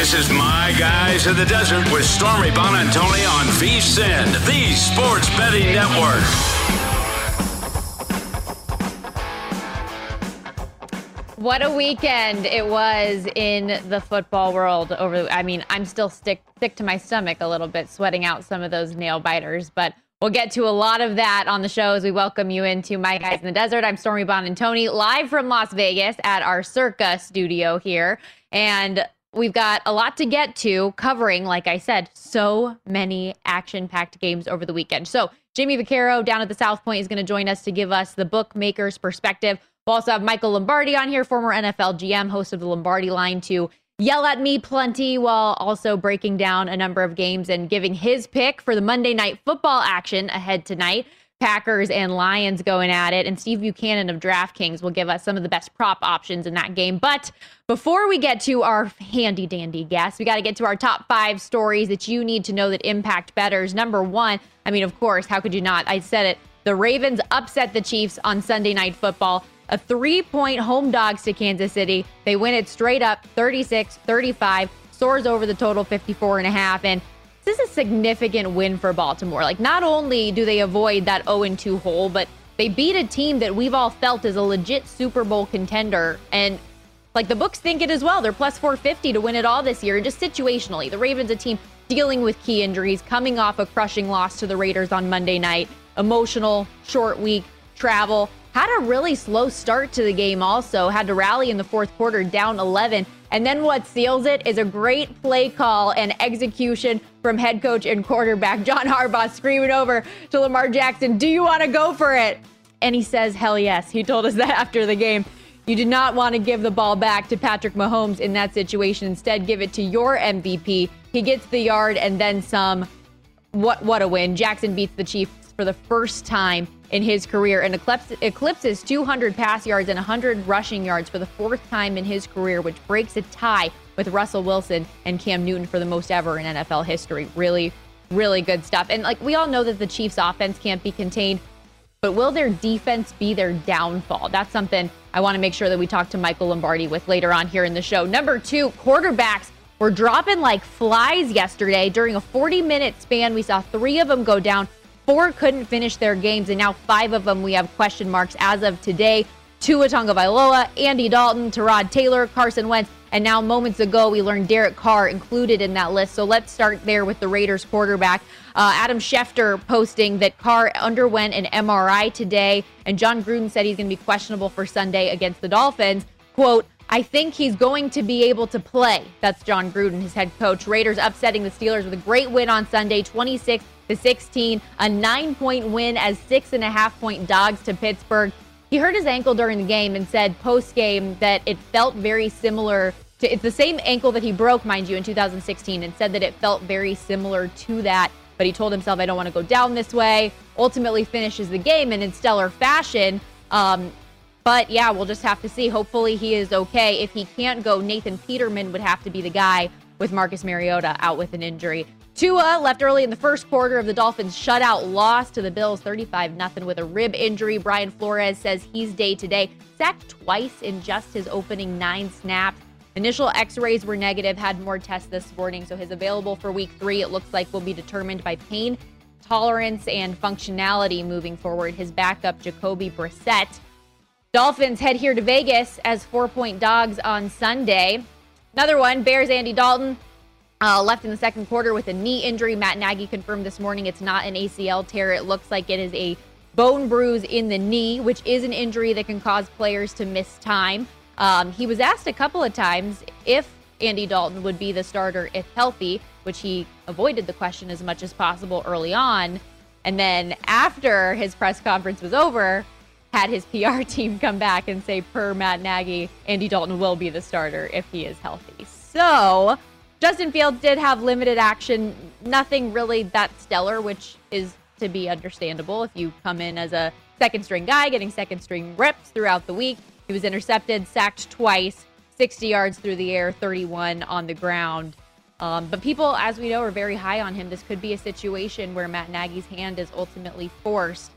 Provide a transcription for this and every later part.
This is My Guys in the Desert with Stormy Buonantony on VSIN, the Sports Betting Network. What a weekend it was in the football world. Over, I mean, I'm still stick sick to my stomach a little bit, sweating out some of those nail biters. But we'll get to a lot of that on the show as we welcome you into My Guys in the Desert. I'm Stormy Bond and Buonantony, live from Las Vegas at our Circa studio here, and we've got a lot to get to, covering, like I said, so many action-packed games over the weekend. So Jimmy Vaccaro down at the South Point is going to join us to give us the bookmaker's perspective. We'll also have Michael Lombardi on here, former NFL GM, host of the Lombardi line, to yell at me plenty while also breaking down a number of games and giving his pick for the Monday night football action ahead tonight. Packers and Lions going at it. And Steve Buchanan of DraftKings will give us some of the best prop options in that game. But before we get to our handy dandy guests, we got to get to our top five stories that you need to know that impact bettors. Number one, I mean, of course, how could you not? I said it. The Ravens upset the Chiefs on Sunday Night Football a three point home dogs to Kansas City. They win it straight up 36 35, soars over the total 54 and a half. And this is a significant win for Baltimore. Like, not only do they avoid that 0 2 hole, but they beat a team that we've all felt is a legit Super Bowl contender. And like the books think it as well. They're plus 450 to win it all this year. Just situationally, the Ravens, a team dealing with key injuries, coming off a crushing loss to the Raiders on Monday night, emotional, short week, travel had a really slow start to the game also had to rally in the fourth quarter down 11 and then what seals it is a great play call and execution from head coach and quarterback john harbaugh screaming over to lamar jackson do you want to go for it and he says hell yes he told us that after the game you do not want to give the ball back to Patrick Mahomes in that situation. Instead, give it to your MVP. He gets the yard and then some. What what a win. Jackson beats the Chiefs for the first time in his career and eclipses 200 pass yards and 100 rushing yards for the fourth time in his career, which breaks a tie with Russell Wilson and Cam Newton for the most ever in NFL history. Really, really good stuff. And like we all know that the Chiefs' offense can't be contained, but will their defense be their downfall? That's something I want to make sure that we talk to Michael Lombardi with later on here in the show. Number two, quarterbacks were dropping like flies yesterday. During a 40 minute span, we saw three of them go down. Four couldn't finish their games, and now five of them we have question marks as of today. Tua Tagovailoa, Andy Dalton, Tyrod Taylor, Carson Wentz, and now moments ago we learned Derek Carr included in that list. So let's start there with the Raiders quarterback. Uh, Adam Schefter posting that Carr underwent an MRI today, and Jon Gruden said he's going to be questionable for Sunday against the Dolphins. Quote, I think he's going to be able to play. That's Jon Gruden, his head coach. Raiders upsetting the Steelers with a great win on Sunday, 26 to 16, a nine point win as six and a half point dogs to Pittsburgh. He hurt his ankle during the game and said post game that it felt very similar to it's the same ankle that he broke, mind you, in 2016, and said that it felt very similar to that. But he told himself, I don't want to go down this way. Ultimately finishes the game and in stellar fashion. Um, but yeah, we'll just have to see. Hopefully he is okay. If he can't go, Nathan Peterman would have to be the guy with Marcus Mariota out with an injury. Tua left early in the first quarter of the Dolphins' shutout loss to the Bills 35 0 with a rib injury. Brian Flores says he's day to day, sacked twice in just his opening nine snaps. Initial x rays were negative, had more tests this morning, so his available for week three, it looks like, will be determined by pain, tolerance, and functionality moving forward. His backup, Jacoby Brissett. Dolphins head here to Vegas as four point dogs on Sunday. Another one, Bears Andy Dalton uh, left in the second quarter with a knee injury. Matt Nagy confirmed this morning it's not an ACL tear. It looks like it is a bone bruise in the knee, which is an injury that can cause players to miss time. Um, he was asked a couple of times if Andy Dalton would be the starter if healthy, which he avoided the question as much as possible early on. And then after his press conference was over, had his PR team come back and say, per Matt Nagy, Andy Dalton will be the starter if he is healthy. So Justin Fields did have limited action, nothing really that stellar, which is to be understandable if you come in as a second string guy, getting second string reps throughout the week. He was intercepted, sacked twice, 60 yards through the air, 31 on the ground. Um, but people, as we know, are very high on him. This could be a situation where Matt Nagy's hand is ultimately forced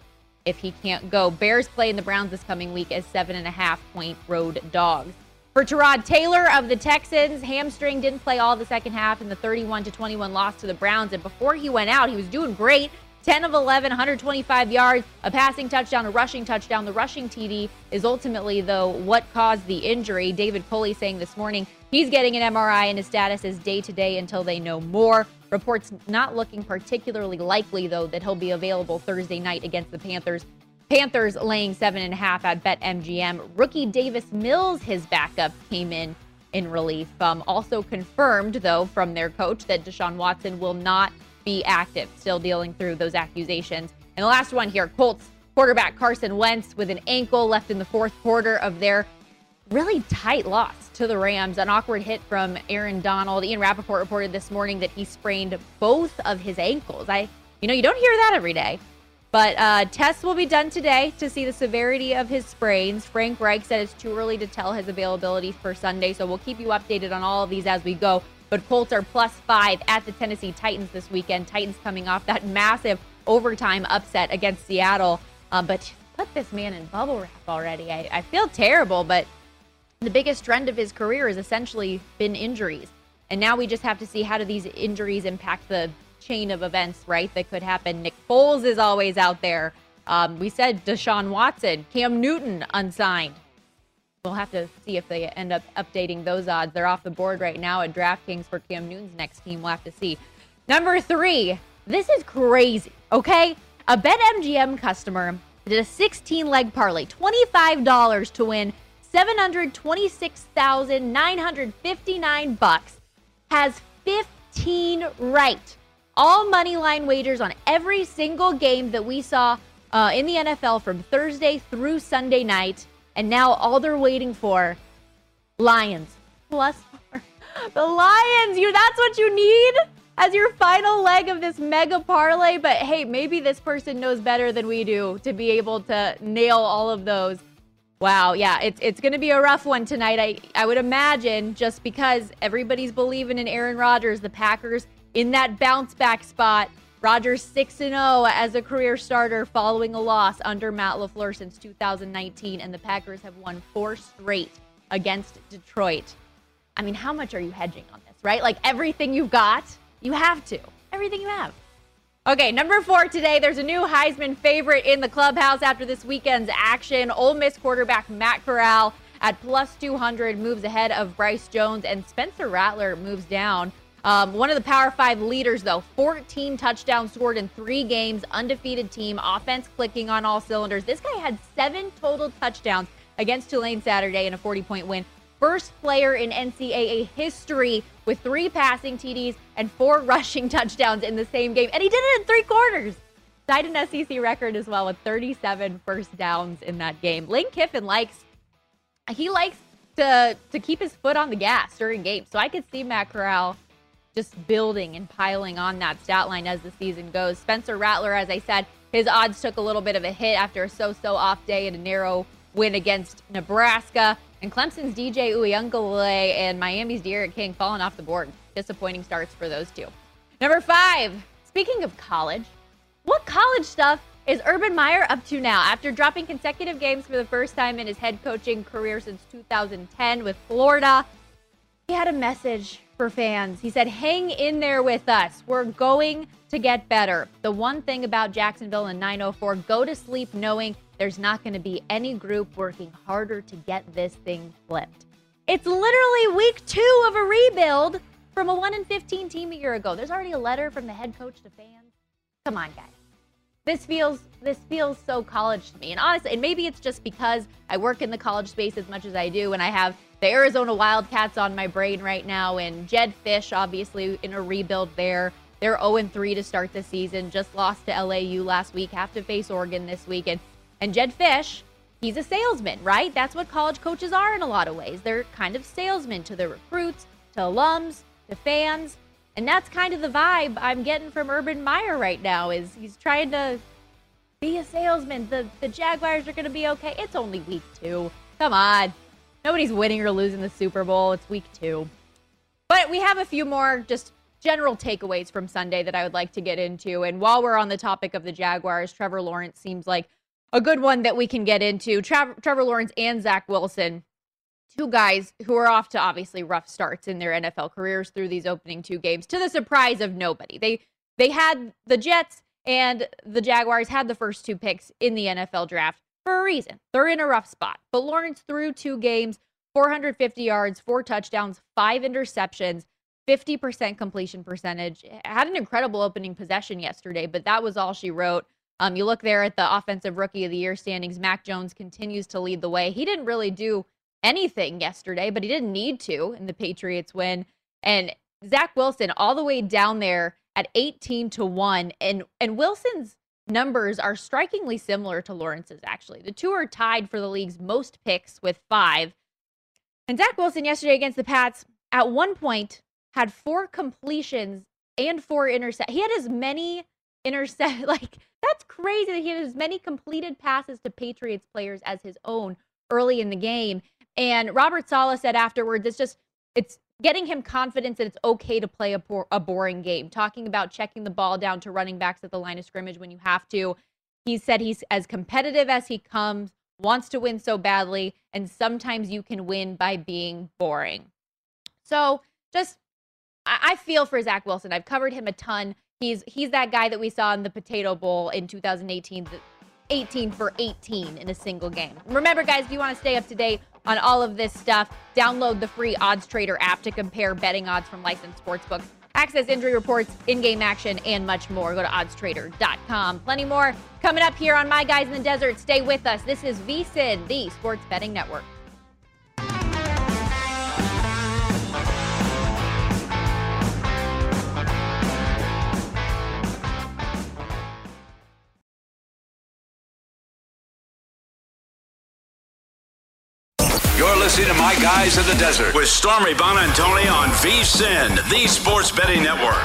if he can't go. Bears play in the Browns this coming week as seven and a half point road dogs. For Tyrod Taylor of the Texans, hamstring didn't play all the second half in the 31 to 21 loss to the Browns. And before he went out, he was doing great. 10 of 11, 125 yards, a passing touchdown, a rushing touchdown. The rushing TD is ultimately, though, what caused the injury. David Culley saying this morning he's getting an MRI and his status is day to day until they know more. Reports not looking particularly likely, though, that he'll be available Thursday night against the Panthers. Panthers laying seven and a half at BetMGM. Rookie Davis Mills, his backup, came in in relief. Um, also confirmed, though, from their coach that Deshaun Watson will not be active, still dealing through those accusations. And the last one here Colts quarterback Carson Wentz with an ankle left in the fourth quarter of their really tight loss to the Rams. An awkward hit from Aaron Donald. Ian Rapoport reported this morning that he sprained both of his ankles. I, you know, you don't hear that every day. But uh, tests will be done today to see the severity of his sprains. Frank Reich said it's too early to tell his availability for Sunday, so we'll keep you updated on all of these as we go. But Colts are plus five at the Tennessee Titans this weekend. Titans coming off that massive overtime upset against Seattle. Uh, but put this man in bubble wrap already. I, I feel terrible, but the biggest trend of his career has essentially been injuries. And now we just have to see how do these injuries impact the chain of events, right, that could happen. Nick Foles is always out there. Um, we said Deshaun Watson, Cam Newton unsigned. We'll have to see if they end up updating those odds. They're off the board right now at DraftKings for Cam Newton's next team. We'll have to see. Number three, this is crazy, okay? A BetMGM customer did a 16 leg parlay, $25 to win 726,959 bucks, has 15 right. All money line wagers on every single game that we saw uh, in the NFL from Thursday through Sunday night. And now all they're waiting for Lions plus The Lions, you that's what you need as your final leg of this mega parlay. But hey, maybe this person knows better than we do to be able to nail all of those. Wow, yeah, it's it's gonna be a rough one tonight. I I would imagine just because everybody's believing in Aaron Rodgers, the Packers in that bounce back spot. Rodgers 6 0 as a career starter following a loss under Matt LaFleur since 2019, and the Packers have won four straight against Detroit. I mean, how much are you hedging on this, right? Like everything you've got, you have to. Everything you have. Okay, number four today. There's a new Heisman favorite in the clubhouse after this weekend's action. Ole Miss quarterback Matt Corral at plus 200 moves ahead of Bryce Jones, and Spencer Rattler moves down um, one of the Power Five leaders, though, 14 touchdowns scored in three games, undefeated team, offense clicking on all cylinders. This guy had seven total touchdowns against Tulane Saturday in a 40 point win. First player in NCAA history with three passing TDs and four rushing touchdowns in the same game. And he did it in three quarters. Tied an SEC record as well with 37 first downs in that game. Lane Kiffin likes, he likes to, to keep his foot on the gas during games. So I could see Matt Corral just building and piling on that stat line as the season goes. Spencer Rattler, as I said, his odds took a little bit of a hit after a so-so off day and a narrow win against Nebraska. And Clemson's DJ Uiagalelei and Miami's D'Eriq King falling off the board. Disappointing starts for those two. Number five, speaking of college, what college stuff is Urban Meyer up to now after dropping consecutive games for the first time in his head coaching career since 2010 with Florida? He had a message for fans. He said, Hang in there with us. We're going to get better. The one thing about Jacksonville and 904 go to sleep knowing there's not going to be any group working harder to get this thing flipped. It's literally week two of a rebuild from a 1 in 15 team a year ago. There's already a letter from the head coach to fans. Come on, guys. This feels this feels so college to me. And honestly, and maybe it's just because I work in the college space as much as I do and I have the Arizona Wildcats on my brain right now, and Jedd Fisch, obviously, in a rebuild there. They're 0 3 to start the season, just lost to NAU last week, have to face Oregon this week. And, and Jedd Fisch, he's a salesman, right? That's what college coaches are in a lot of ways. They're kind of salesmen to the recruits, to alums, to fans. And that's kind of the vibe I'm getting from Urban Meyer right now is he's trying to be a salesman. The the Jaguars are going to be okay. It's only week 2. Come on. Nobody's winning or losing the Super Bowl. It's week 2. But we have a few more just general takeaways from Sunday that I would like to get into. And while we're on the topic of the Jaguars, Trevor Lawrence seems like a good one that we can get into. Tra- Trevor Lawrence and Zach Wilson, two guys who are off to obviously rough starts in their NFL careers through these opening two games, to the surprise of nobody. They they had the Jets and the Jaguars had the first two picks in the NFL draft for a reason. They're in a rough spot. But Lawrence threw two games, 450 yards, four touchdowns, five interceptions. 50% completion percentage. Had an incredible opening possession yesterday, but that was all she wrote. Um, you look there at the offensive rookie of the year standings. Mac Jones continues to lead the way. He didn't really do anything yesterday, but he didn't need to in the Patriots win. And Zach Wilson all the way down there at 18 to 1. And and Wilson's numbers are strikingly similar to Lawrence's, actually. The two are tied for the league's most picks with five. And Zach Wilson yesterday against the Pats, at one point, had four completions and four intercept. He had as many intercept like that's crazy that he had as many completed passes to Patriots players as his own early in the game. And Robert Saleh said afterwards, it's just it's getting him confidence that it's okay to play a, a boring game. Talking about checking the ball down to running backs at the line of scrimmage when you have to. He said he's as competitive as he comes, wants to win so badly, and sometimes you can win by being boring. So just I, feel for Zach Wilson. I've covered him a ton. He's he's that guy that we saw in the Potato Bowl in 2018, 18 for 18 in a single game. Remember, guys, if you want to stay up to date on all of this stuff, download the free Odds Trader app to compare betting odds from licensed sportsbooks. Access injury reports, in-game action, and much more. Go to oddstrader.com. Plenty more coming up here on My Guys in the Desert. Stay with us. This is VSIN, the Sports Betting Network. Listening to My Guys in the Desert with Stormy Buonantony on VSIN, the Sports Betting Network.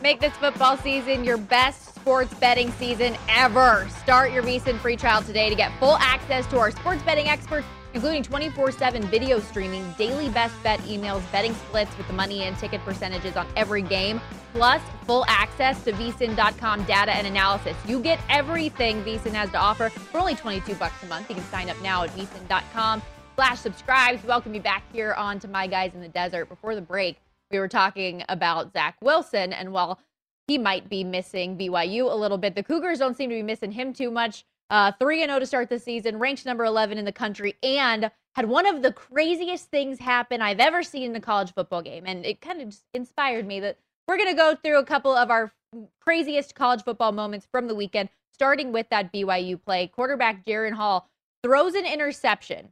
Make this football season your best sports betting season ever. Start your VSIN free trial today to get full access to our sports betting experts, including 24 7 video streaming, daily best bet emails, betting splits with the money and ticket percentages on every game plus full access to vsin.com data and analysis. You get everything vsin has to offer for only 22 bucks a month. You can sign up now at vsin.com slash subscribe. Welcome you back here on to My Guys in the Desert. Before the break, we were talking about Zach Wilson, and while he might be missing BYU a little bit, the Cougars don't seem to be missing him too much. Uh, 3 0 to start the season, ranked number 11 in the country, and had one of the craziest things happen I've ever seen in a college football game. And it kind of inspired me that we're going to go through a couple of our craziest college football moments from the weekend, starting with that BYU play. Quarterback Jaren Hall throws an interception.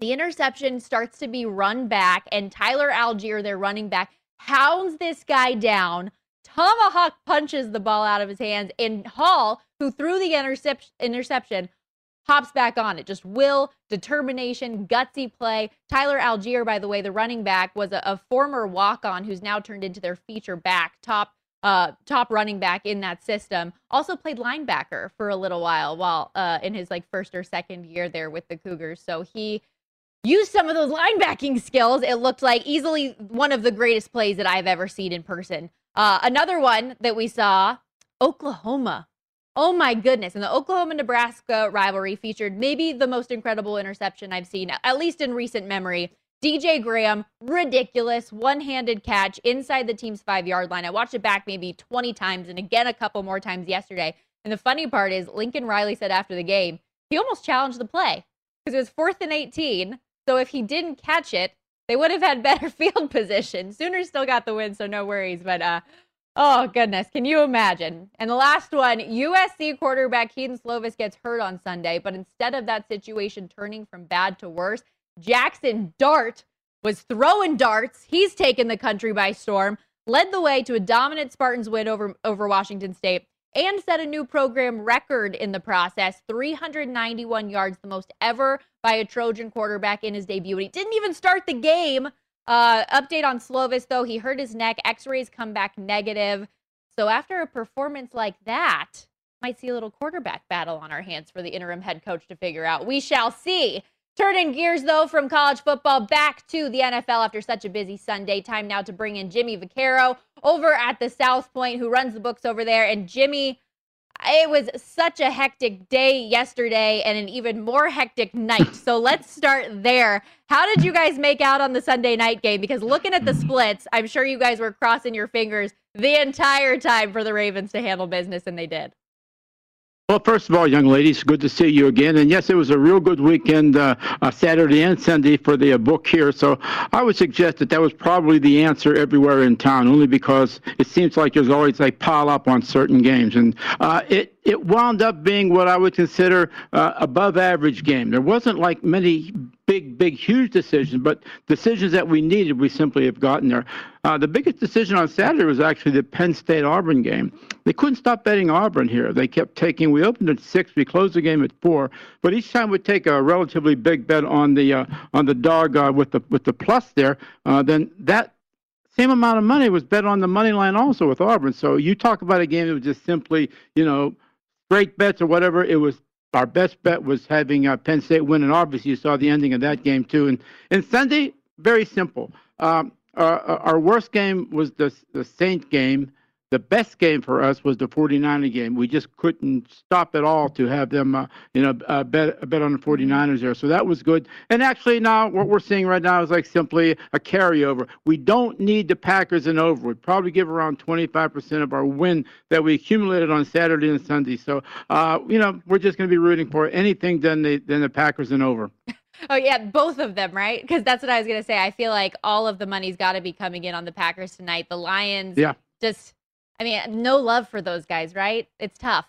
The interception starts to be run back, and Tyler Allgeier, their running back, hounds this guy down. Tomahawk punches the ball out of his hands, and Hall, who threw the intercep- interception, hops back on it. Just will, determination, gutsy play. Tyler Allgeier, by the way, the running back, was a, a former walk-on who's now turned into their feature back, top uh, top running back in that system. Also played linebacker for a little while while uh, in his like first or second year there with the Cougars. So he used some of those linebacking skills. It looked like easily one of the greatest plays that I've ever seen in person. Uh, another one that we saw, Oklahoma Oh my goodness. And the Oklahoma Nebraska rivalry featured maybe the most incredible interception I've seen, at least in recent memory. DJ Graham, ridiculous one handed catch inside the team's five yard line. I watched it back maybe 20 times and again a couple more times yesterday. And the funny part is, Lincoln Riley said after the game, he almost challenged the play because it was fourth and 18. So if he didn't catch it, they would have had better field position. Sooners still got the win, so no worries. But uh, Oh, goodness. Can you imagine? And the last one USC quarterback Kedon Slovis gets hurt on Sunday, but instead of that situation turning from bad to worse, Jackson Dart was throwing darts. He's taken the country by storm, led the way to a dominant Spartans win over, over Washington State, and set a new program record in the process 391 yards, the most ever by a Trojan quarterback in his debut. He didn't even start the game. Uh, update on Slovis, though, he hurt his neck. X rays come back negative. So after a performance like that, might see a little quarterback battle on our hands for the interim head coach to figure out. We shall see. Turning gears, though, from college football back to the NFL after such a busy Sunday. Time now to bring in Jimmy Vaccaro over at the South Point, who runs the books over there. And Jimmy, it was such a hectic day yesterday and an even more hectic night. So let's start there. How did you guys make out on the Sunday night game? Because looking at the splits, I'm sure you guys were crossing your fingers the entire time for the Ravens to handle business, and they did. Well, first of all, young ladies, good to see you again. And yes, it was a real good weekend, uh, uh, Saturday and Sunday for the uh, book here. So I would suggest that that was probably the answer everywhere in town, only because it seems like there's always a pile up on certain games, and uh, it it wound up being what I would consider uh, above average game. There wasn't like many big, big, huge decisions, but decisions that we needed, we simply have gotten there. Uh, the biggest decision on Saturday was actually the Penn State Auburn game. They couldn't stop betting Auburn here. They kept taking. We opened at six. We closed the game at four. But each time we take a relatively big bet on the uh, on the dog uh, with the with the plus there, uh, then that same amount of money was bet on the money line also with Auburn. So you talk about a game that was just simply, you know, straight bets or whatever. It was our best bet was having uh, Penn State win, and obviously you saw the ending of that game too. And and Sunday, very simple. Um, our, our worst game was the the Saint game. The best game for us was the 49er game. We just couldn't stop at all to have them, uh, you know, uh, bet bet on the 49ers there. So that was good. And actually, now what we're seeing right now is like simply a carryover. We don't need the Packers and over. We'd probably give around 25% of our win that we accumulated on Saturday and Sunday. So, uh, you know, we're just going to be rooting for anything than the than the Packers and over. Oh yeah, both of them, right? Because that's what I was gonna say. I feel like all of the money's got to be coming in on the Packers tonight. The Lions, yeah, just I mean, no love for those guys, right? It's tough.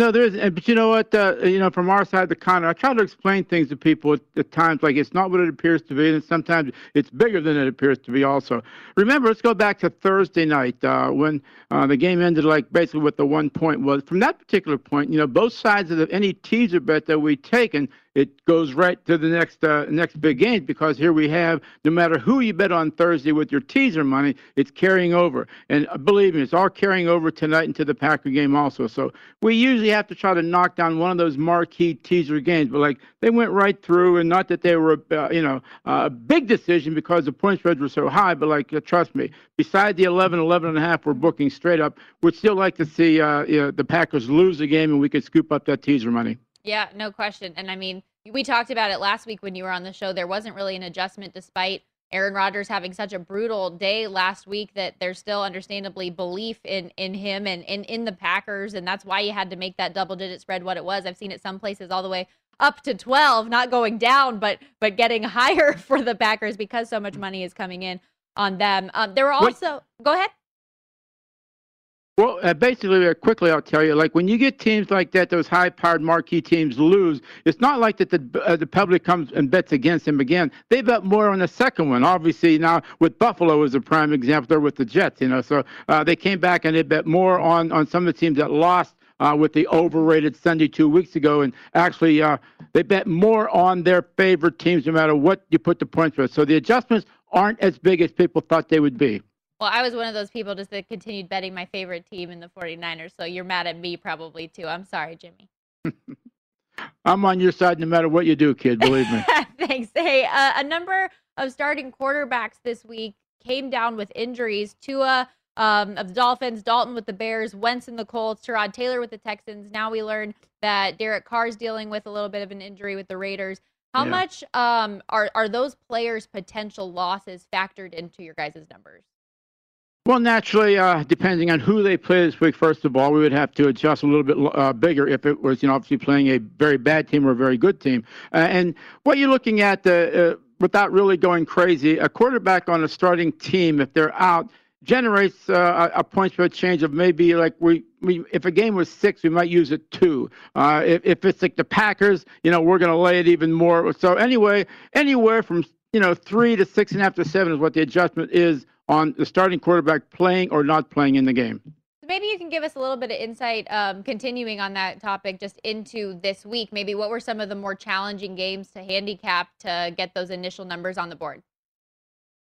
No, there is, but you know what? Uh, you know, from our side of the counter, I try to explain things to people at, at, times like it's not what it appears to be, and sometimes it's bigger than it appears to be. Also, remember, let's go back to Thursday night uh, when uh, the game ended, like basically what the one point was. From that particular point, you know, both sides of the, any teaser bet that we taken it goes right to the next uh, next big game because here we have no matter who you bet on Thursday with your teaser money, it's carrying over. And uh, believe me, it's all carrying over tonight into the Packer game also. So we usually have to try to knock down one of those marquee teaser games, but like they went right through, and not that they were uh, you know a big decision because the point spreads were so high, but like uh, trust me, beside the 11, 11 and a half, we're booking straight up. We'd still like to see uh, you know, the Packers lose the game, and we could scoop up that teaser money. Yeah, no question. And I mean, we talked about it last week when you were on the show. There wasn't really an adjustment despite Aaron Rodgers having such a brutal day last week that there's still understandably belief in in him and in in the Packers and that's why you had to make that double digit spread what it was. I've seen it some places all the way up to 12, not going down but but getting higher for the Packers because so much money is coming in on them. Um, there were also what? go ahead. Well, uh, basically, uh, quickly, I'll tell you. Like when you get teams like that, those high-powered marquee teams lose. It's not like that the uh, the public comes and bets against them again. They bet more on the second one. Obviously, now with Buffalo as a prime example, they're with the Jets. You know, so uh, they came back and they bet more on on some of the teams that lost uh, with the overrated Sunday two weeks ago, and actually uh, they bet more on their favorite teams, no matter what you put the points with. So the adjustments aren't as big as people thought they would be. Well, I was one of those people just that continued betting my favorite team in the 49ers. So you're mad at me probably too. I'm sorry, Jimmy. I'm on your side no matter what you do, kid. Believe me. Thanks. Hey, uh, a number of starting quarterbacks this week came down with injuries. Tua um, of the Dolphins, Dalton with the Bears, Wentz in the Colts, Tyrod Taylor with the Texans. Now we learn that Derek Carr's dealing with a little bit of an injury with the Raiders. How yeah. much um, are are those players' potential losses factored into your guys' numbers? Well, naturally, uh, depending on who they play this week, first of all, we would have to adjust a little bit uh, bigger if it was, you know, obviously playing a very bad team or a very good team. Uh, and what you're looking at, uh, uh, without really going crazy, a quarterback on a starting team, if they're out, generates uh, a point spread change of maybe like we, we if a game was six, we might use it two. Uh, if, if it's like the Packers, you know, we're going to lay it even more. So anyway, anywhere from you know three to six and a half to seven is what the adjustment is on the starting quarterback playing or not playing in the game. Maybe you can give us a little bit of insight, um, continuing on that topic, just into this week. Maybe what were some of the more challenging games to handicap to get those initial numbers on the board?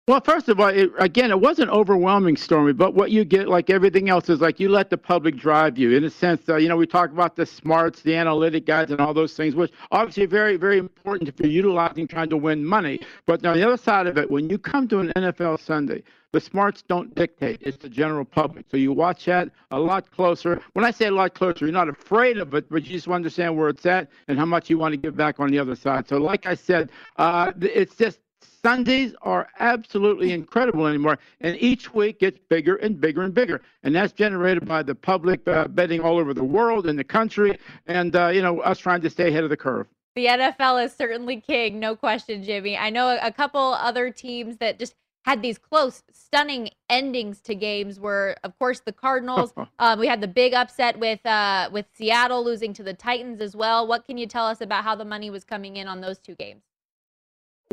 Well, first of all, it, again, it wasn't overwhelming, Stormy, but what you get, like everything else, is like you let the public drive you. In a sense, uh, you know, we talk about the smarts, the analytic guys, and all those things, which obviously very, very important if you're utilizing trying to win money. But on the other side of it, when you come to an NFL Sunday, the smarts don't dictate. It's the general public. So you watch that a lot closer. When I say a lot closer, you're not afraid of it, but you just understand where it's at and how much you want to give back on the other side. So, like I said, uh, it's just Sundays are absolutely incredible anymore, and each week gets bigger and bigger and bigger, and that's generated by the public uh, betting all over the world and the country, and uh, you know us trying to stay ahead of the curve. The NFL is certainly king, no question, Jimmy. I know a couple other teams that just had these close, stunning endings to games. Were of course the Cardinals. um, we had the big upset with uh, with Seattle losing to the Titans as well. What can you tell us about how the money was coming in on those two games?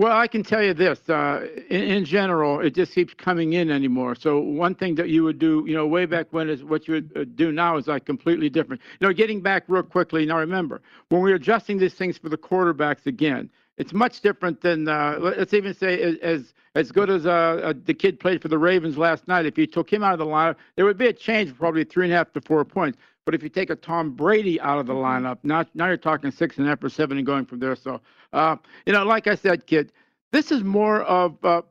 Well, I can tell you this. Uh, in, in, general, it just keeps coming in anymore. So one thing that you would do, you know, way back when is what you would uh, do now is like completely different. You know, getting back real quickly. Now remember, when we're adjusting these things for the quarterbacks again, it's much different than uh, let's even say as as good as uh, uh, the kid played for the Ravens last night. If you took him out of the lineup, there would be a change of probably three and a half to four points. But if you take a Tom Brady out of the mm-hmm. lineup, now, now you're talking six and a half or seven and going from there. So, uh, you know, like I said, kid, this is more of uh,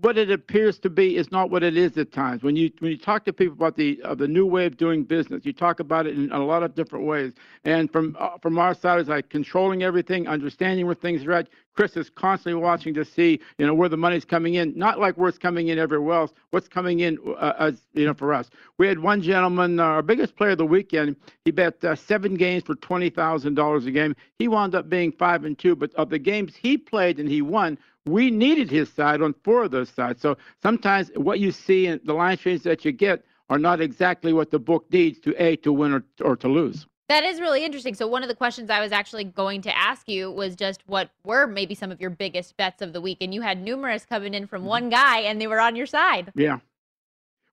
what it appears to be is not what it is at times. When you when you talk to people about the uh, the new way of doing business, you talk about it in a lot of different ways. And from uh, from our side, is like controlling everything, understanding where things are at. Chris is constantly watching to see you know where the money's coming in, not like where it's coming in everywhere else. What's coming in uh, as you know for us. We had one gentleman, uh, our biggest player of the weekend. He bet uh, seven games for twenty thousand dollars a game. He wound up being five and two, but of the games he played and he won we needed his side on four of those sides. So sometimes what you see in the line changes that you get are not exactly what the book needs to a to win or, or to lose. That is really interesting. So one of the questions I was actually going to ask you was just what were maybe some of your biggest bets of the week, and you had numerous coming in from mm-hmm. one guy, and they were on your side. Yeah,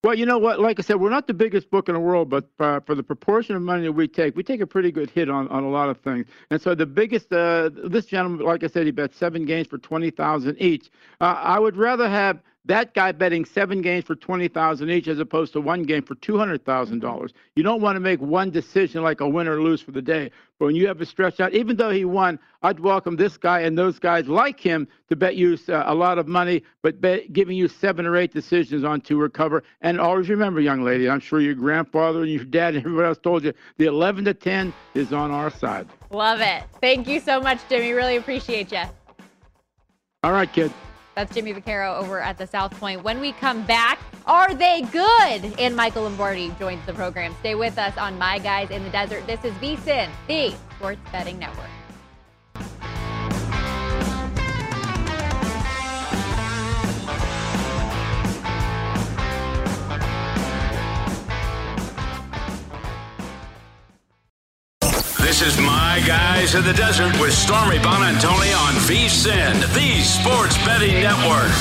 well, you know what? Like I said, we're not the biggest book in the world, but uh, for the proportion of money that we take, we take a pretty good hit on, on a lot of things. And so the biggest, uh, this gentleman, like I said, he bet seven games for twenty thousand each. Uh, I would rather have that guy betting seven games for twenty thousand each as opposed to one game for two hundred thousand dollars. You don't want to make one decision like a win or lose for the day. But when you have a stretch out, even though he won, I'd welcome this guy and those guys like him to bet you uh, a lot of money, but bet, giving you seven or eight decisions on to recover. And always remember, young lady, I'm sure your grandfather and your dad and everybody else told you the 11 to 10 is on our side. Love it. Thank you so much, Jimmy. Really appreciate you. All right, kid. That's Jimmy Vaccaro over at the South Point. When we come back, are they good? And Michael Lombardi joins the program. Stay with us on My Guys in the Desert. This is VSIN, the Sports Betting Network. This is My Guys in the Desert with Stormy Buonantony on VSIN, the Sports Betting Network.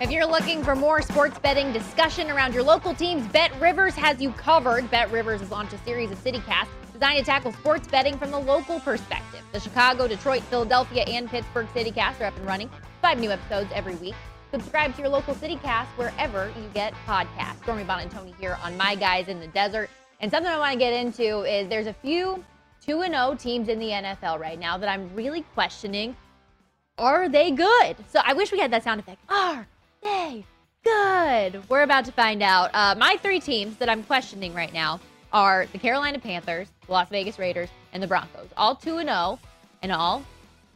If you're looking for more sports betting discussion around your local teams, Bet Rivers has you covered. Bet Rivers has launched a series of CityCasts designed to tackle sports betting from the local perspective. The Chicago, Detroit, Philadelphia, and Pittsburgh CityCasts are up and running. Five new episodes every week. Subscribe to your local CityCast wherever you get podcasts. Stormy Buonantony here on My Guys in the Desert. And something I want to get into is there's a few 2 0 teams in the NFL right now that I'm really questioning. Are they good? So I wish we had that sound effect. Are they good? We're about to find out. Uh, my three teams that I'm questioning right now are the Carolina Panthers, the Las Vegas Raiders, and the Broncos. All 2 0 and all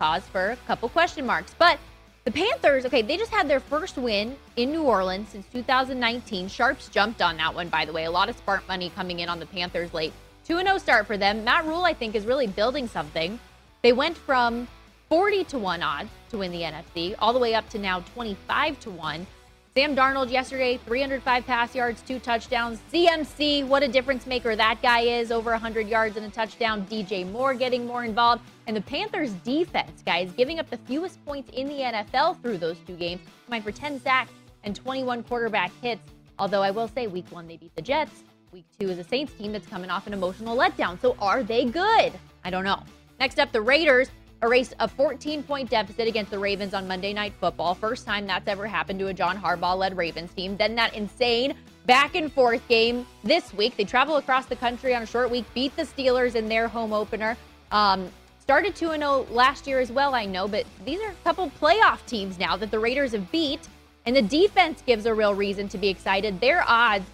cause for a couple question marks. But the Panthers, okay, they just had their first win in New Orleans since 2019. Sharps jumped on that one, by the way. A lot of smart money coming in on the Panthers late. 2 0 start for them. Matt Rhule, I think, is really building something. They went from 40 to 1 odds to win the NFC, all the way up to now 25 to 1. Sam Darnold yesterday, 305 pass yards, two touchdowns. CMC, what a difference maker that guy is, over 100 yards and a touchdown. DJ Moore getting more involved. And the Panthers' defense, guys, giving up the fewest points in the NFL through those two games, coming for 10 sacks, and 21 quarterback hits. Although I will say, week one, they beat the Jets. Week two is a Saints team that's coming off an emotional letdown. So are they good? I don't know. Next up, the Raiders erased a 14 point deficit against the Ravens on Monday Night Football. First time that's ever happened to a John Harbaugh led Ravens team. Then that insane back and forth game this week. They travel across the country on a short week, beat the Steelers in their home opener. Um, started 2 0 last year as well, I know, but these are a couple playoff teams now that the Raiders have beat. And the defense gives a real reason to be excited. Their odds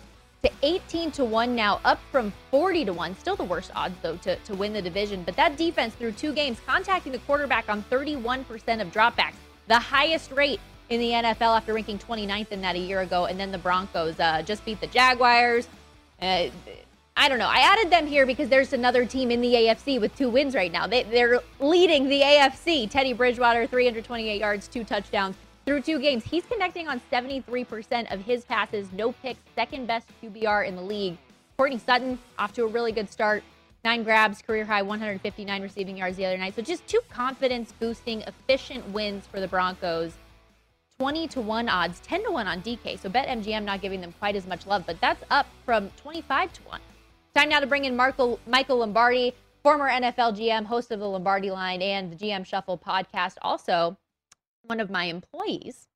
to 18 to 1 now, up from 40 to 1. Still the worst odds, though, to, to win the division. But that defense through two games, contacting the quarterback on 31% of dropbacks, the highest rate in the NFL after ranking 29th in that a year ago. And then the Broncos uh, just beat the Jaguars. Uh, I don't know. I added them here because there's another team in the AFC with two wins right now. They, they're leading the AFC. Teddy Bridgewater, 328 yards, two touchdowns through two games. He's connecting on 73% of his passes, no picks, second best QBR in the league. Courtland Sutton off to a really good start. Nine grabs, career high 159 receiving yards the other night. So just two confidence boosting, efficient wins for the Broncos. 20 to 1 odds, 10 to 1 on DK. So BetMGM not giving them quite as much love, but that's up from 25 to 1. Time now to bring in Marco, Michael Lombardi, former NFL GM, host of the Lombardi Line and the GM Shuffle podcast. Also, one of my employees,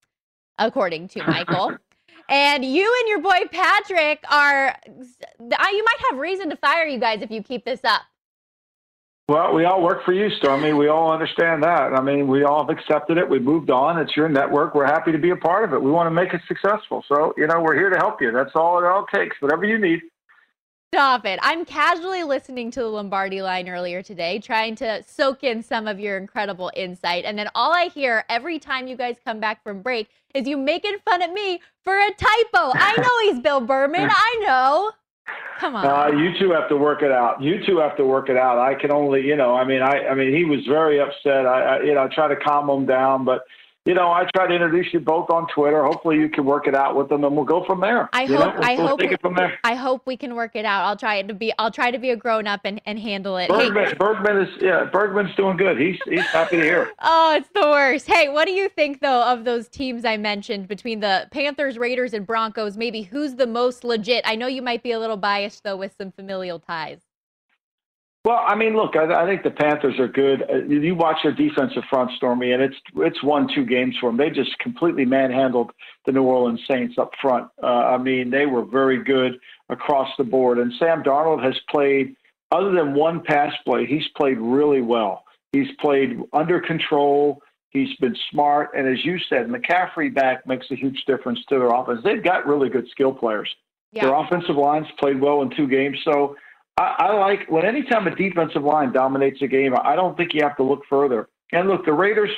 according to Michael. and you and your boy Patrick are, you might have reason to fire you guys if you keep this up. Well, we all work for you, Stormy. We all understand that. I mean, we all have accepted it. We moved on. It's your network. We're happy to be a part of it. We want to make it successful. So, you know, we're here to help you. That's all it all takes. Whatever you need. Stop it. I'm casually listening to the Lombardi line earlier today, trying to soak in some of your incredible insight. And then all I hear every time you guys come back from break is you making fun of me for a typo. I know he's Bill Berman. I know. Come on. Uh, you two have to work it out. You two have to work it out. I can only, you know, I mean, I, I mean, he was very upset. I, I you know, I try to calm him down, but you know, I try to introduce you both on Twitter. Hopefully, you can work it out with them, and we'll go from there. I hope. We'll, I we'll hope. Take it from there. I hope we can work it out. I'll try to be. I'll try to be a grown up and, and handle it. Bergman, hey. Bergman is yeah. Bergman's doing good. He's he's happy to hear. It. oh, it's the worst. Hey, what do you think though of those teams I mentioned between the Panthers, Raiders, and Broncos? Maybe who's the most legit? I know you might be a little biased though with some familial ties. Well, I mean, look, I, I think the Panthers are good. Uh, you watch their defensive front, Stormy, and it's it's won two games for them. They just completely manhandled the New Orleans Saints up front. Uh, I mean, they were very good across the board. And Sam Darnold has played, other than one pass play, he's played really well. He's played under control. He's been smart, and as you said, McCaffrey back makes a huge difference to their offense. They've got really good skill players. Yeah. Their offensive lines played well in two games, so I, I like when anytime a defensive line dominates a game, I don't think you have to look further. And look, the Raiders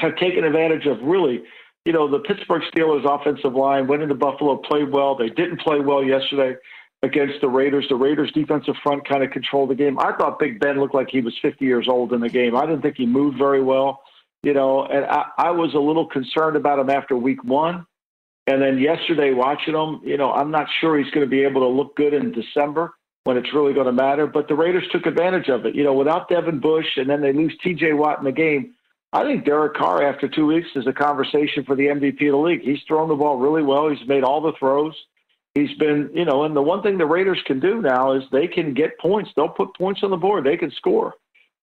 have taken advantage of really, you know, the Pittsburgh Steelers offensive line went into Buffalo, played well. They didn't play well yesterday against the Raiders. The Raiders defensive front kind of controlled the game. I thought Big Ben looked like he was 50 years old in the game. I didn't think he moved very well, you know, and I, I was a little concerned about him after week one. And then yesterday, watching him, you know, I'm not sure he's going to be able to look good in December when it's really going to matter. But the Raiders took advantage of it. You know, without Devin Bush and then they lose TJ Watt in the game. I think Derek Carr, after two weeks, is a conversation for the MVP of the league. He's thrown the ball really well. He's made all the throws. He's been, you know, and the one thing the Raiders can do now is they can get points. They'll put points on the board. They can score.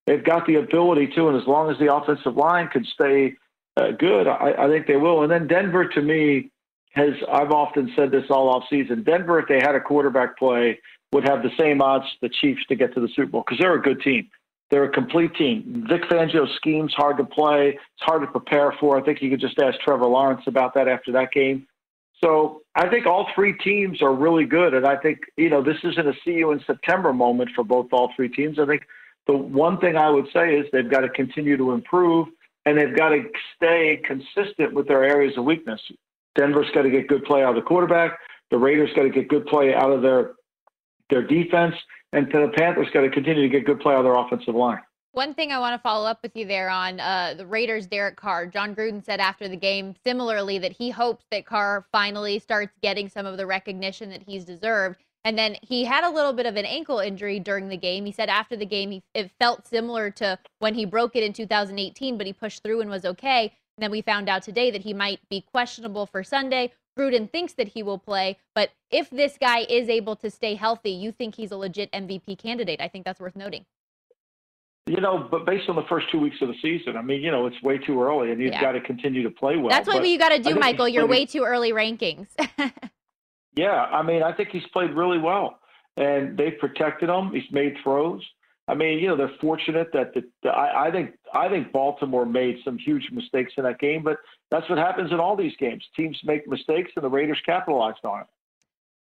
They've got the ability to, and as long as the offensive line can stay uh, good, I, I think they will. And then Denver, to me, has I've often said this all off season. Denver, if they had a quarterback play would have the same odds the Chiefs to get to the Super Bowl because they're a good team. They're a complete team. Vic Fangio's scheme's hard to play. It's hard to prepare for. I think you could just ask Trevor Lawrence about that after that game. So I think all three teams are really good. And I think, you know, this isn't a see you in September moment for both all three teams. I think the one thing I would say is they've got to continue to improve and they've got to stay consistent with their areas of weakness. Denver's got to get good play out of the quarterback. The Raiders got to get good play out of their their defense, and the Panthers got to continue to get good play on their offensive line. One thing I want to follow up with you there on uh, the Raiders' Derek Carr. Jon Gruden said after the game, similarly, that he hopes that Carr finally starts getting some of the recognition that he's deserved. And then he had a little bit of an ankle injury during the game. He said after the game, he, it felt similar to when he broke it in 2018, but he pushed through and was okay. And then we found out today that he might be questionable for Sunday. Gruden thinks that he will play, but if this guy is able to stay healthy, you think he's a legit MVP candidate. I think that's worth noting. You know, but based on the first two weeks of the season, I mean, you know, it's way too early, and you've Yeah. got to continue to play well. That's what you got to do, Michael. You're way too early rankings. Yeah, I mean, I think he's played really well, and they've protected him. He's made throws. I mean, you know, they're fortunate that the, the I, I think I think Baltimore made some huge mistakes in that game, but that's what happens in all these games. Teams make mistakes, and the Raiders capitalized on it.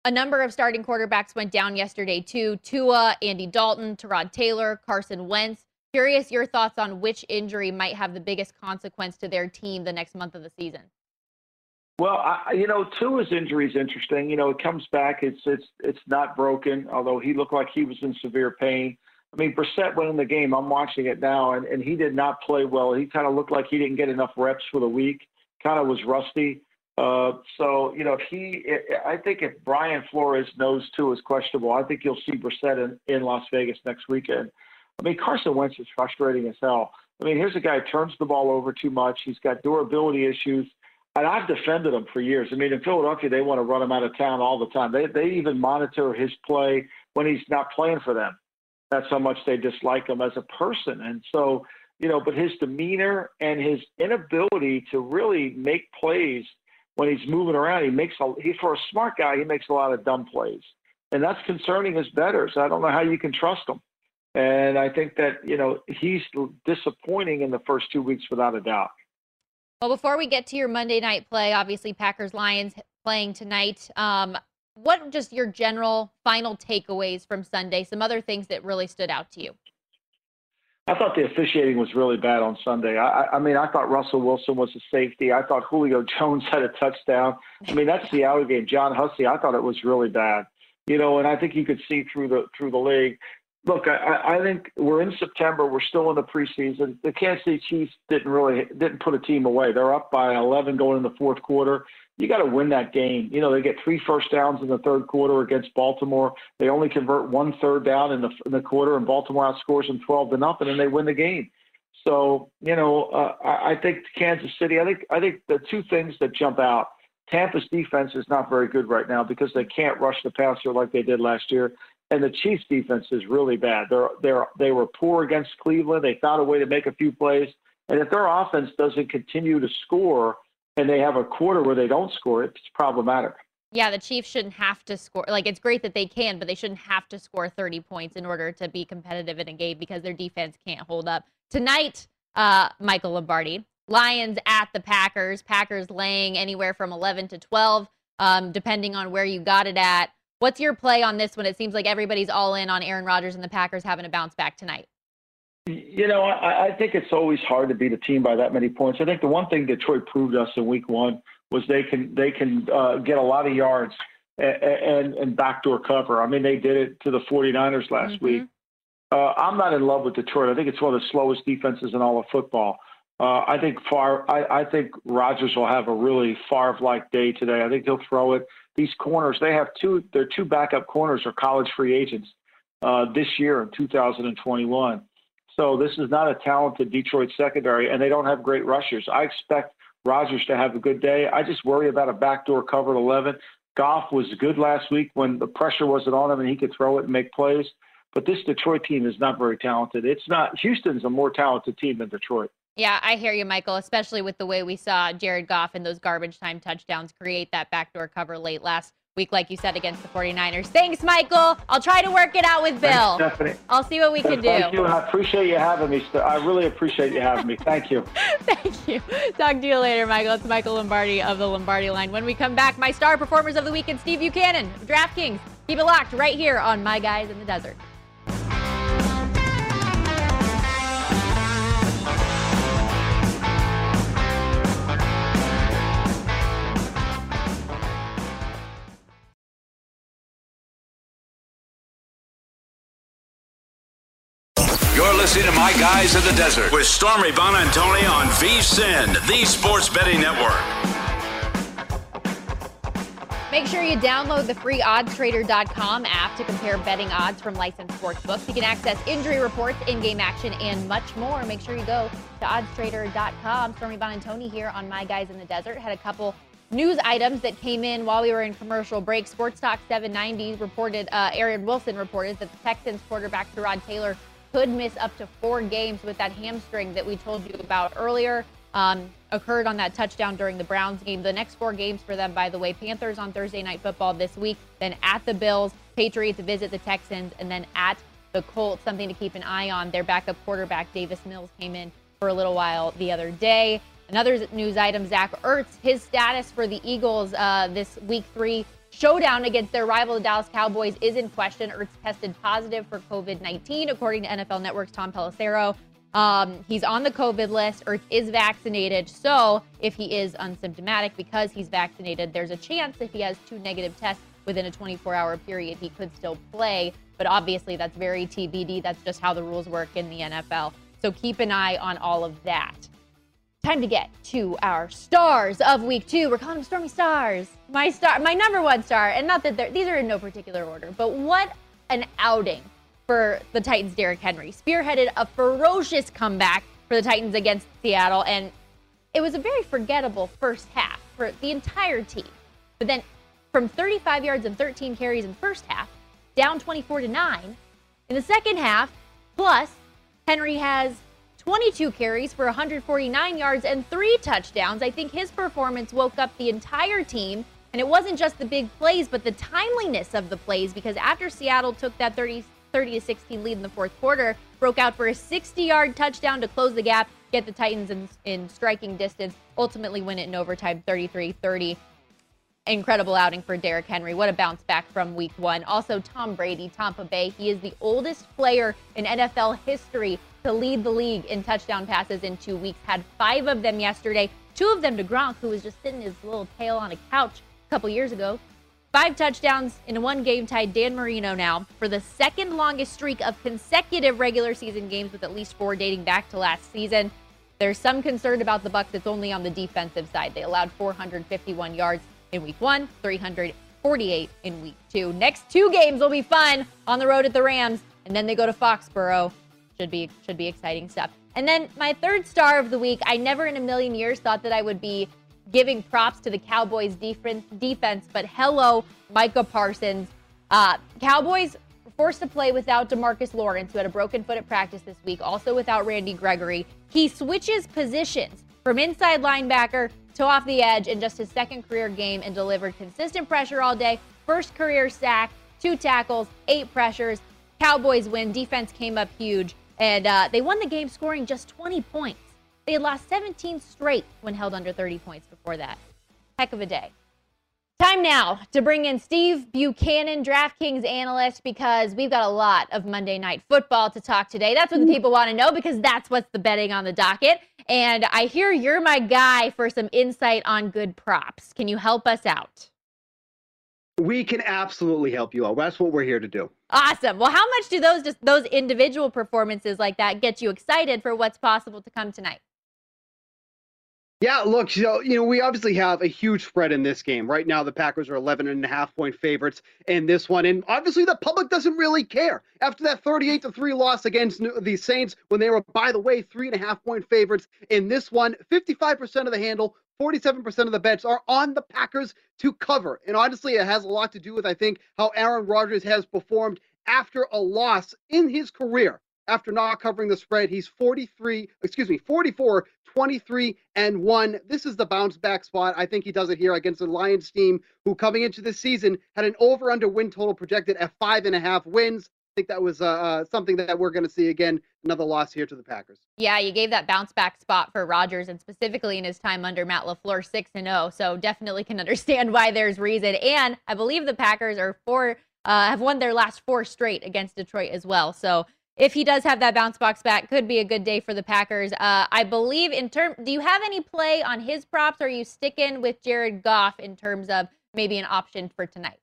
a number of starting quarterbacks went down yesterday too. Tua, Andy Dalton, Tyrod Taylor, Carson Wentz. Curious your thoughts on which injury might have the biggest consequence to their team the next month of the season. Well, I, you know, Tua's injury is interesting. You know, it comes back. It's it's it's not broken, although he looked like he was in severe pain. I mean, Brissett went in the game. I'm watching it now, and, and he did not play well. He kind of looked like he didn't get enough reps for the week. Kind of was rusty. Uh, so you know, if he, I think if Brian Flores knows Tua is questionable, I think you'll see Brissett in, in Las Vegas next weekend. I mean, Carson Wentz is frustrating as hell. I mean, here's a guy who turns the ball over too much. He's got durability issues. And I've defended him for years. I mean, in Philadelphia, they want to run him out of town all the time. They they even monitor his play when he's not playing for them. That's how much they dislike him as a person. And so, you know, but his demeanor and his inability to really make plays when he's moving around, he makes a he for a smart guy, he makes a lot of dumb plays. And that's concerning his bettors. I don't know how you can trust him. And I think that, you know, he's disappointing in the first two weeks without a doubt. Well, before we get to your Monday night play, obviously Packers Lions playing tonight. Um, what just your general final takeaways from Sunday? Some other things that really stood out to you. I thought the officiating was really bad on Sunday. I, I mean, I thought Russell Wilson was a safety. I thought Julio Jones had a touchdown. I mean, that's the Seattle game. John Hussey, I thought it was really bad. You know, and I think you could see through the through the league. Look, I, I think we're in September. We're still in the preseason. The Kansas City Chiefs didn't really didn't put a team away. They're up by 11 going in the fourth quarter. You got to win that game. You know, they get three first downs in the third quarter against Baltimore. They only convert one third down in the in the quarter, and Baltimore outscores them 12 to nothing, and they win the game. So, you know, uh, I, I think Kansas City. I think I think the two things that jump out. Tampa's defense is not very good right now because they can't rush the passer like they did last year and the Chiefs defense is really bad. They're they're they were poor against Cleveland. They found a way to make a few plays, and if their offense doesn't continue to score, and they have a quarter where they don't score, it's problematic. Yeah, the Chiefs shouldn't have to score. Like it's great that they can, but they shouldn't have to score 30 points in order to be competitive in a game because their defense can't hold up. Tonight, uh, Michael Lombardi, Lions at the Packers. Packers laying anywhere from 11 to 12, um, depending on where you got it at. What's your play on this one? It seems like everybody's all in on Aaron Rodgers and the Packers having a bounce back tonight. You know, I, I think it's always hard to beat a team by that many points. I think the one thing Detroit proved us in Week One was they can they can uh, get a lot of yards and, and, and backdoor cover. I mean, they did it to the 49ers last Mhm. week. Uh, I'm not in love with Detroit. I think it's one of the slowest defenses in all of football. Uh, I think far. I, I think Rodgers will have a really Favre-like day today. I think he'll throw it. These corners, they have two. Their two backup corners are college free agents uh, this year in 2021. So this is not a talented Detroit secondary, and they don't have great rushers. I expect Rodgers to have a good day. I just worry about a backdoor cover at 11. Goff was good last week when the pressure wasn't on him and he could throw it and make plays. But this Detroit team is not very talented. It's not. Houston's a more talented team than Detroit. Yeah, I hear you, Michael, especially with the way we saw Jared Goff and those garbage time touchdowns create that backdoor cover late last week, like you said, against the 49ers. Thanks, Michael. I'll try to work it out with Bill. Thanks, Stephanie. I'll see what we can do. Thank you, and I appreciate you having me. I really appreciate you having me. Thank you. Thank you. Talk to you later, Michael. It's Michael Lombardi of the Lombardi line. When we come back, my star performers of the week and Steve Buchanan of DraftKings. Keep it locked right here on My Guys in the Desert. My Guys in the Desert with Stormy Buonantony on VSIN, the Sports Betting Network. Make sure you download the free oddstrader.com app to compare betting odds from licensed sports books. You can access injury reports, in game action, and much more. Make sure you go to oddstrader.com. Stormy Buonantony here on My Guys in the Desert. Had a couple news items that came in while we were in commercial break. Sports Talk 790 reported, uh, Aaron Wilson reported that the Texans quarterback Tyrod Taylor could miss up to four games with that hamstring that we told you about earlier um, occurred on that touchdown during the Browns game. The next four games for them, by the way, Panthers on Thursday Night Football this week, then at the Bills, Patriots visit the Texans, and then at the Colts. Something to keep an eye on. Their backup quarterback, Davis Mills, came in for a little while the other day. Another news item Zach Ertz, his status for the Eagles uh, this week three showdown against their rival, the Dallas Cowboys, is in question. Ertz tested positive for COVID 19, according to NFL Network's Tom Pelissero. Um, he's on the COVID list or is vaccinated. So if he is unsymptomatic because he's vaccinated, there's a chance if he has two negative tests within a 24 hour period, he could still play. But obviously, that's very TBD. That's just how the rules work in the NFL. So keep an eye on all of that. Time to get to our stars of week two. We're calling them Stormy Stars. My star, my number one star, and not that they're, these are in no particular order, but what an outing for the Titans' Derrick Henry. Spearheaded a ferocious comeback for the Titans against Seattle, and it was a very forgettable first half for the entire team. But then from 35 yards and 13 carries in the first half, down 24 to 9. In the second half, plus Henry has 22 carries for 149 yards and three touchdowns. I think his performance woke up the entire team. And it wasn't just the big plays, but the timeliness of the plays because after Seattle took that 30 30 to 16 lead in the fourth quarter, broke out for a 60 yard touchdown to close the gap, get the Titans in, in striking distance, ultimately win it in overtime 33 30. Incredible outing for Derrick Henry. What a bounce back from week one. Also, Tom Brady, Tampa Bay. He is the oldest player in NFL history to lead the league in touchdown passes in two weeks. Had five of them yesterday, two of them to Gronk, who was just sitting his little tail on a couch a couple years ago. Five touchdowns in one game tied Dan Marino now for the second longest streak of consecutive regular season games with at least four dating back to last season. There's some concern about the Bucs. It's only on the defensive side. They allowed 451 yards in week one, 348 in week two. Next two games will be fun on the road at the Rams, and then they go to Foxborough. Should be should be exciting stuff. And then my third star of the week, I never in a million years thought that I would be giving props to the Cowboys defense, defense but hello, Micah Parsons. Uh, Cowboys forced to play without DeMarcus Lawrence, who had a broken foot at practice this week, also without Randy Gregory. He switches positions from inside linebacker to off the edge in just his second career game and delivered consistent pressure all day. First career sack, two tackles, eight pressures. Cowboys win. Defense came up huge, and uh, they won the game scoring just 20 points. They had lost 17 straight when held under 30 points before that. Heck of a day. Time now to bring in Steve Buchanan, DraftKings analyst, because we've got a lot of Monday Night Football to talk today. That's what the people want to know because that's what's the betting on the docket. And I hear you're my guy for some insight on good props. Can you help us out? We can absolutely help you out. That's what we're here to do. Awesome. Well, how much do those just those individual performances like that get you excited for what's possible to come tonight? Yeah, look, so, you know, we obviously have a huge spread in this game. Right now, the Packers are 11 and a half point favorites in this one. And obviously, the public doesn't really care. After that 38 to 3 loss against the Saints, when they were, by the way, three and a half point favorites in this one, 55% of the handle, 47% of the bets are on the Packers to cover. And honestly, it has a lot to do with, I think, how Aaron Rodgers has performed after a loss in his career after not covering the spread. He's 43, excuse me, 44, 23 and 1. This is the bounce back spot. I think he does it here against the Lions team, who coming into this season had an over under win total projected at five and a half wins. I think that was uh, uh something that we're going to see again. Another loss here to the Packers. Yeah, you gave that bounce back spot for Rodgers, and specifically in his time under Matt LaFleur, six and zero. Oh. So definitely can understand why there's reason. And I believe the Packers are four uh, have won their last four straight against Detroit as well. So if he does have that bounce box back, could be a good day for the Packers. Uh, I believe in term. Do you have any play on his props? Or are you sticking with Jared Goff in terms of maybe an option for tonight?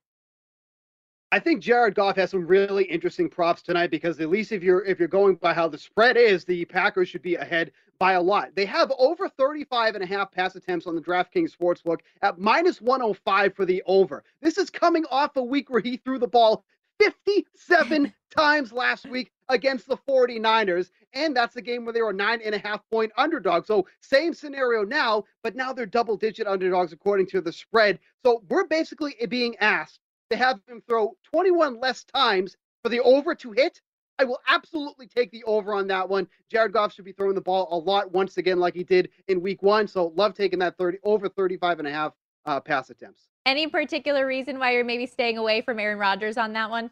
I think Jared Goff has some really interesting props tonight because at least if you're if you're going by how the spread is, the Packers should be ahead by a lot. They have over 35 and a half pass attempts on the DraftKings Sportsbook at minus 105 for the over. This is coming off a week where he threw the ball 57 times last week against the 49ers. And that's the game where they were nine and a half point underdogs. So same scenario now, but now they're double digit underdogs according to the spread. So we're basically being asked to have him throw 21 less times for the over to hit. I will absolutely take the over on that one. Jared Goff should be throwing the ball a lot once again, like he did in week one. So love taking that 30 over 35 and a half uh, pass attempts. Any particular reason why you're maybe staying away from Aaron Rodgers on that one?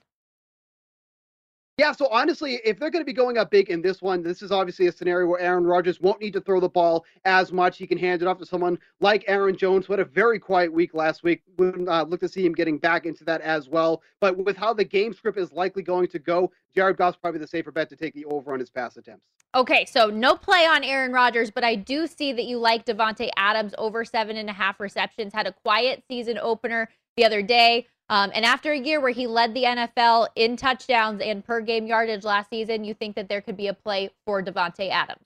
Yeah, so honestly, if they're going to be going up big in this one, this is obviously a scenario where Aaron Rodgers won't need to throw the ball as much. He can hand it off to someone like Aaron Jones, who had a very quiet week last week. Wouldn't uh, look to see him getting back into that as well. But with how the game script is likely going to go, Jared Goff's probably the safer bet to take the over on his pass attempts. Okay, so no play on Aaron Rodgers, but I do see that you like Davante Adams over seven and a half receptions. Had a quiet season opener the other day. Um, and after a year where he led the NFL in touchdowns and per game yardage last season, you think that there could be a play for Davante Adams?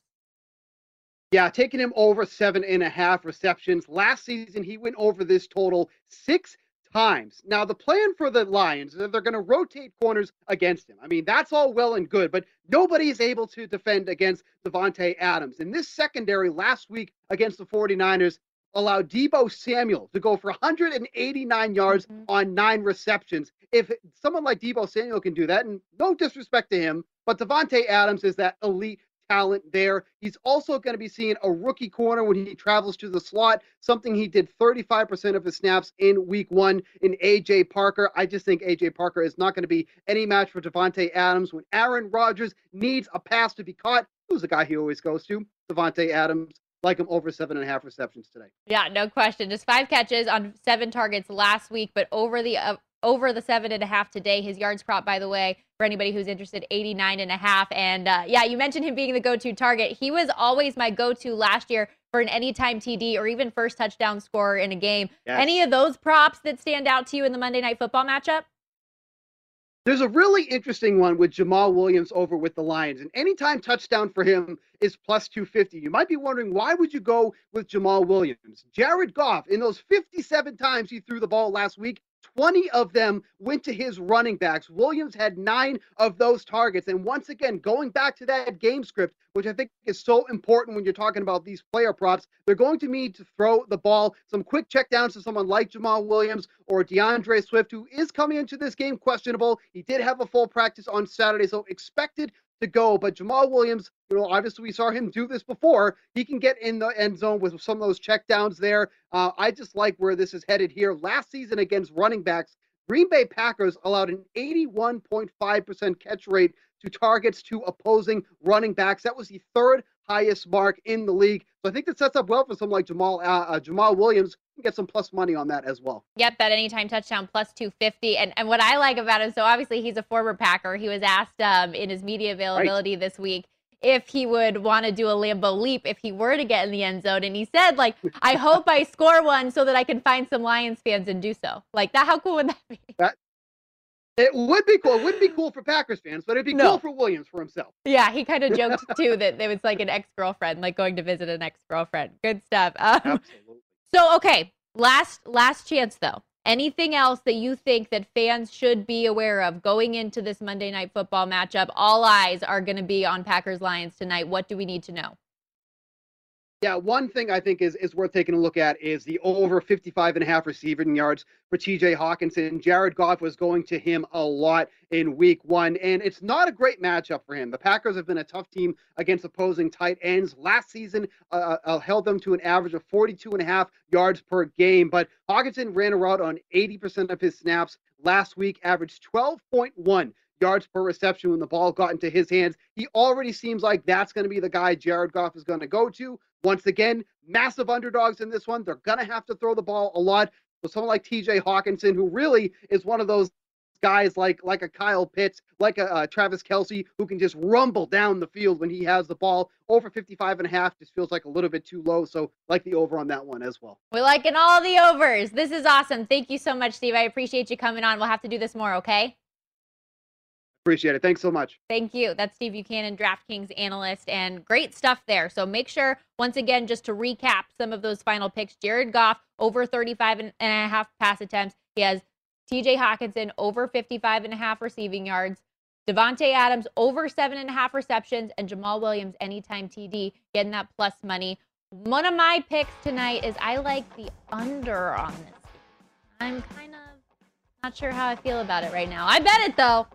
Yeah, taking him over seven and a half receptions. Last season, he went over this total six times. Now, the plan for the Lions is that they're going to rotate corners against him. I mean, that's all well and good, but nobody is able to defend against Davante Adams. In this secondary last week against the 49ers, allowed Deebo Samuel to go for 189 yards mm-hmm. on nine receptions. If someone like Deebo Samuel can do that, and no disrespect to him, but Davante Adams is that elite talent there. He's also going to be seeing a rookie corner when he travels to the slot, something he did 35% of his snaps in week one in AJ Parker. I just think AJ Parker is not going to be any match for Davante Adams when Aaron Rodgers needs a pass to be caught. Who's the guy he always goes to? Davante Adams like him over seven and a half receptions today. Yeah, no question. Just five catches on seven targets last week, but over the uh, over the seven and a half today. His yards prop, by the way, for anybody who's interested, 89 and a half. And uh, yeah, you mentioned him being the go-to target. He was always my go-to last year for an anytime TD or even first touchdown scorer in a game. Yes. Any of those props that stand out to you in the Monday Night Football matchup? There's a really interesting one with Jamaal Williams over with the Lions. And anytime touchdown for him is plus 250. You might be wondering why would you go with Jamaal Williams? Jared Goff, in those 57 times he threw the ball last week, 20 of them went to his running backs. Williams had nine of those targets. And once again, going back to that game script, which I think is so important when you're talking about these player props, they're going to need to throw the ball. Some quick checkdowns to someone like Jamaal Williams or D'Andre Swift, who is coming into this game questionable. He did have a full practice on Saturday, so expected to go. But Jamaal Williams, you know, obviously we saw him do this before. He can get in the end zone with some of those checkdowns there. Uh, I just like where this is headed here. Last season against running backs, Green Bay Packers allowed an 81.5% catch rate to targets to opposing running backs. That was the third highest mark in the league. So I think that sets up well for someone like Jamaal uh, uh, Jamaal Williams. Get some plus money on that as well. Yep, that anytime touchdown plus 250. And and what I like about him, so obviously he's a former Packer. He was asked um, in his media availability right. this week if he would want to do a Lambeau leap if he were to get in the end zone. And he said, like, I hope I score one so that I can find some Lions fans and do so. Like that, how cool would that be? That it would be cool. It wouldn't be cool for Packers fans, but it'd be no. cool for Williams for himself. Yeah, he kind of joked too that it was like an ex girlfriend, like going to visit an ex girlfriend. Good stuff. Um, Absolutely. So okay, last last chance though. Anything else that you think that fans should be aware of going into this Monday Night Football matchup? All eyes are going to be on Packers Lions tonight. What do we need to know? Yeah, one thing I think is, is worth taking a look at is the over 55 and a half receiving yards for TJ Hockenson. Jared Goff was going to him a lot in week one, and it's not a great matchup for him. The Packers have been a tough team against opposing tight ends. Last season, uh, uh, uh held them to an average of 42 and a half yards per game, but Hockenson ran a route on 80% of his snaps last week, averaged 12.1 yards per reception when the ball got into his hands. He already seems like that's going to be the guy Jared Goff is going to go to. Once again, massive underdogs in this one. They're going to have to throw the ball a lot. So someone like TJ Hockenson, who really is one of those guys like like a Kyle Pitts, like a uh, Travis Kelce, who can just rumble down the field when he has the ball. Over 55 and a half just feels like a little bit too low. So like the over on that one as well. We're liking all the overs. This is awesome. Thank you so much, Steve. I appreciate you coming on. We'll have to do this more, okay? Appreciate it. Thanks so much. Thank you. That's Steve Buchanan, DraftKings analyst, and great stuff there. So make sure, once again, just to recap some of those final picks Jared Goff over 35 and a half pass attempts. He has TJ Hockenson, over 55 and a half receiving yards. Davante Adams over seven and a half receptions, and Jamaal Williams anytime TD getting that plus money. One of my picks tonight is I like the under on this. I'm kind of not sure how I feel about it right now. I bet it though.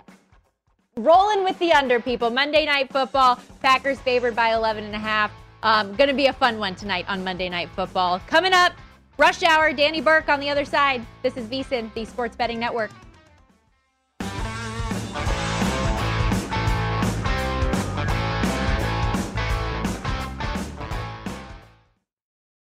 Rolling with the under, people. Monday Night Football. Packers favored by 11 and a half. Um, going to be a fun one tonight on Monday Night Football. Coming up, Rush Hour, Danny Burke on the other side. This is VSIN, the Sports Betting Network.